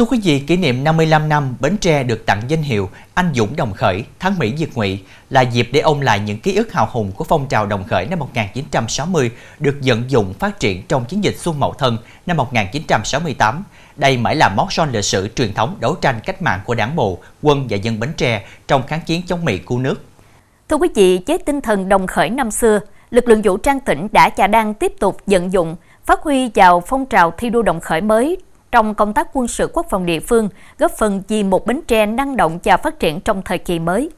Thưa quý vị, kỷ niệm 55 năm Bến Tre được tặng danh hiệu Anh Dũng Đồng Khởi, Thắng Mỹ Diệt Ngụy là dịp để ôn lại những ký ức hào hùng của phong trào Đồng Khởi năm 1960 được vận dụng phát triển trong chiến dịch Xuân Mậu Thân năm 1968. Đây mãi là mốc son lịch sử truyền thống đấu tranh cách mạng của đảng bộ, quân và dân Bến Tre trong kháng chiến chống Mỹ cứu nước. Thưa quý vị, với tinh thần Đồng Khởi năm xưa, lực lượng vũ trang tỉnh đã và đang tiếp tục vận dụng, phát huy vào phong trào thi đua Đồng Khởi mới trong công tác quân sự quốc phòng địa phương, góp phần vì một Bến Tre năng động và phát triển trong thời kỳ mới.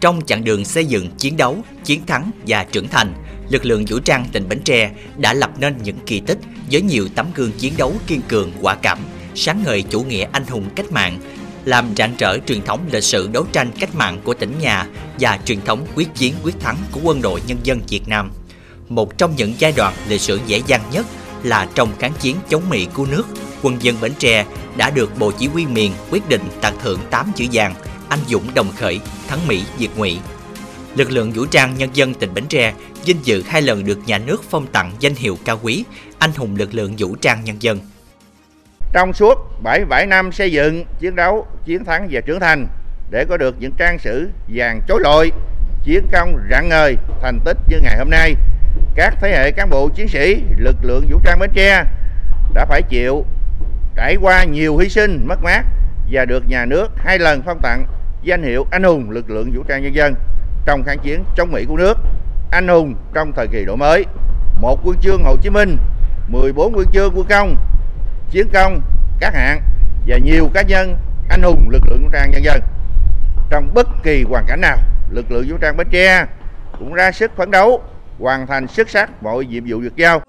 Trong chặng đường xây dựng, chiến đấu, chiến thắng và trưởng thành, lực lượng vũ trang tỉnh Bến Tre đã lập nên những kỳ tích với nhiều tấm gương chiến đấu kiên cường, quả cảm, sáng ngời chủ nghĩa anh hùng cách mạng, làm rạng rỡ truyền thống lịch sử đấu tranh cách mạng của tỉnh nhà và truyền thống quyết chiến quyết thắng của quân đội nhân dân Việt Nam. Một trong những giai đoạn lịch sử dễ dàng nhất là trong kháng chiến chống Mỹ cứu nước, quân dân Bến Tre đã được Bộ Chỉ huy miền quyết định tặng thưởng 8 chữ vàng anh dũng đồng khởi, thắng Mỹ diệt Ngụy. Lực lượng vũ trang nhân dân tỉnh Bến Tre vinh dự hai lần được nhà nước phong tặng danh hiệu cao quý anh hùng lực lượng vũ trang nhân dân. Trong suốt 77 năm xây dựng, chiến đấu, chiến thắng và trưởng thành để có được những trang sử vàng chối lội, chiến công rạng ngời, thành tích như ngày hôm nay, các thế hệ cán bộ chiến sĩ, lực lượng vũ trang Bến Tre đã phải chịu trải qua nhiều hy sinh, mất mát và được nhà nước hai lần phong tặng danh hiệu anh hùng lực lượng vũ trang nhân dân trong kháng chiến chống Mỹ của nước. Anh hùng trong thời kỳ đổi mới, một quân chương Hồ Chí Minh 14 quân chương quân công, chiến công, các hạng và nhiều cá nhân anh hùng lực lượng vũ trang nhân dân. Trong bất kỳ hoàn cảnh nào, lực lượng vũ trang Bến Tre cũng ra sức phấn đấu hoàn thành xuất sắc mọi nhiệm vụ được giao.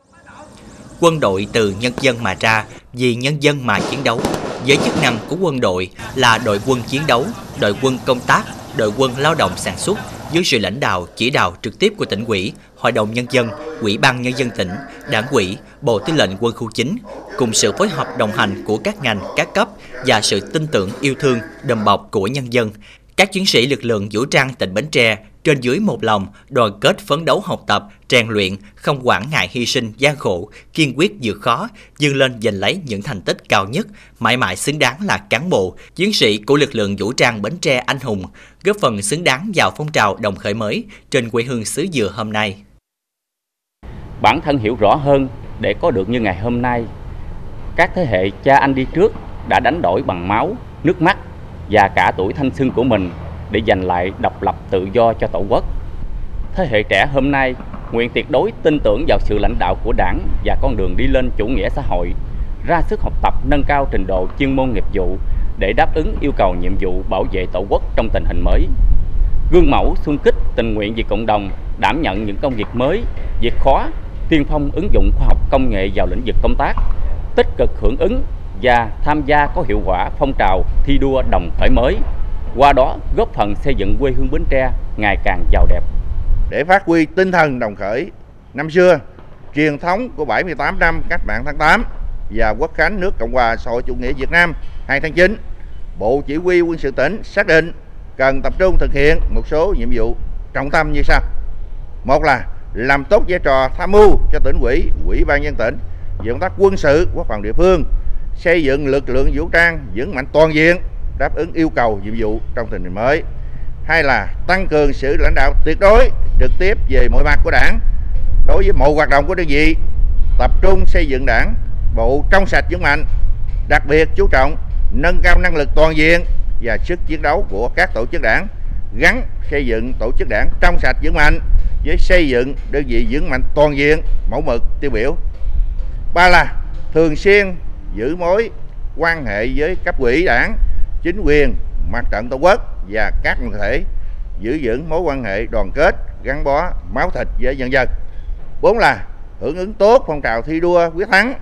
Quân đội từ nhân dân mà ra, vì nhân dân mà chiến đấu. Với chức năng của quân đội là đội quân chiến đấu, đội quân công tác, đội quân lao động sản xuất dưới sự lãnh đạo, chỉ đạo trực tiếp của tỉnh ủy, Hội đồng Nhân dân, Ủy ban Nhân dân tỉnh, Đảng ủy, Bộ Tư lệnh Quân khu chính, cùng sự phối hợp đồng hành của các ngành, các cấp và sự tin tưởng yêu thương, đùm bọc của nhân dân, các chiến sĩ lực lượng vũ trang tỉnh Bến Tre trên dưới một lòng, đoàn kết phấn đấu học tập, rèn luyện, không quản ngại hy sinh gian khổ, kiên quyết vượt khó, dương lên giành lấy những thành tích cao nhất, mãi mãi xứng đáng là cán bộ, chiến sĩ của lực lượng vũ trang Bến Tre anh hùng, góp phần xứng đáng vào phong trào đồng khởi mới trên quê hương xứ Dừa hôm nay. Bản thân hiểu rõ hơn để có được như ngày hôm nay, các thế hệ cha anh đi trước đã đánh đổi bằng máu, nước mắt và cả tuổi thanh xuân của mình để giành lại độc lập tự do cho Tổ quốc. Thế hệ trẻ hôm nay nguyện tuyệt đối tin tưởng vào sự lãnh đạo của Đảng và con đường đi lên chủ nghĩa xã hội, ra sức học tập nâng cao trình độ chuyên môn nghiệp vụ để đáp ứng yêu cầu nhiệm vụ bảo vệ Tổ quốc trong tình hình mới. Gương mẫu xung kích tình nguyện vì cộng đồng, đảm nhận những công việc mới, việc khó, tiên phong ứng dụng khoa học công nghệ vào lĩnh vực công tác, tích cực hưởng ứng và tham gia có hiệu quả phong trào thi đua đồng khởi mới qua đó góp phần xây dựng quê hương Bến Tre ngày càng giàu đẹp. Để phát huy tinh thần đồng khởi năm xưa, truyền thống của 78 năm cách mạng tháng 8 và quốc khánh nước Cộng hòa xã hội chủ nghĩa Việt Nam 2 tháng 9, Bộ Chỉ huy quân sự tỉnh xác định cần tập trung thực hiện một số nhiệm vụ trọng tâm như sau. Một là làm tốt vai trò tham mưu cho tỉnh ủy, ủy ban nhân tỉnh về công tác quân sự quốc phòng địa phương, xây dựng lực lượng vũ trang vững mạnh toàn diện, đáp ứng yêu cầu, nhiệm vụ trong tình hình mới. Hai là tăng cường sự lãnh đạo tuyệt đối, trực tiếp về mọi mặt của đảng, đối với mọi hoạt động của đơn vị, tập trung xây dựng đảng, bộ trong sạch vững mạnh, đặc biệt chú trọng nâng cao năng lực toàn diện và sức chiến đấu của các tổ chức đảng, gắn xây dựng tổ chức đảng trong sạch vững mạnh với xây dựng đơn vị vững mạnh toàn diện, mẫu mực, tiêu biểu. Ba là thường xuyên giữ mối quan hệ với cấp ủy đảng, chính quyền, mặt trận tổ quốc và các đoàn thể, giữ vững mối quan hệ đoàn kết, gắn bó, máu thịt với nhân dân. Bốn là hưởng ứng tốt phong trào thi đua quyết thắng,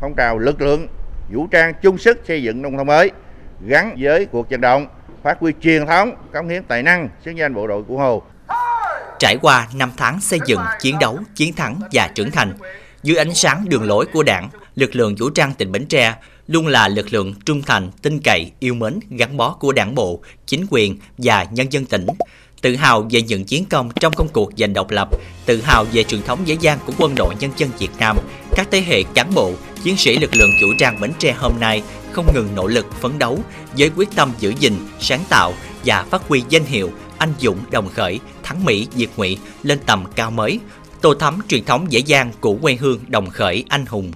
phong trào lực lượng, vũ trang chung sức xây dựng nông thôn mới, gắn với cuộc vận động, phát huy truyền thống, cống hiến tài năng xứng danh bộ đội cụ hồ. Trải qua 5 tháng xây dựng, chiến đấu, chiến thắng và trưởng thành dưới ánh sáng đường lối của đảng lực lượng vũ trang tỉnh Bến Tre luôn là lực lượng trung thành, tin cậy, yêu mến, gắn bó của đảng bộ, chính quyền và nhân dân tỉnh. tự hào về những chiến công trong công cuộc giành độc lập, tự hào về truyền thống dễ dàng của quân đội nhân dân Việt Nam, các thế hệ cán bộ, chiến sĩ lực lượng vũ trang Bến Tre hôm nay không ngừng nỗ lực phấn đấu với quyết tâm giữ gìn, sáng tạo và phát huy danh hiệu anh dũng đồng khởi, thắng Mỹ diệt ngụy lên tầm cao mới, tô thắm truyền thống dễ dàng của quê hương đồng khởi anh hùng.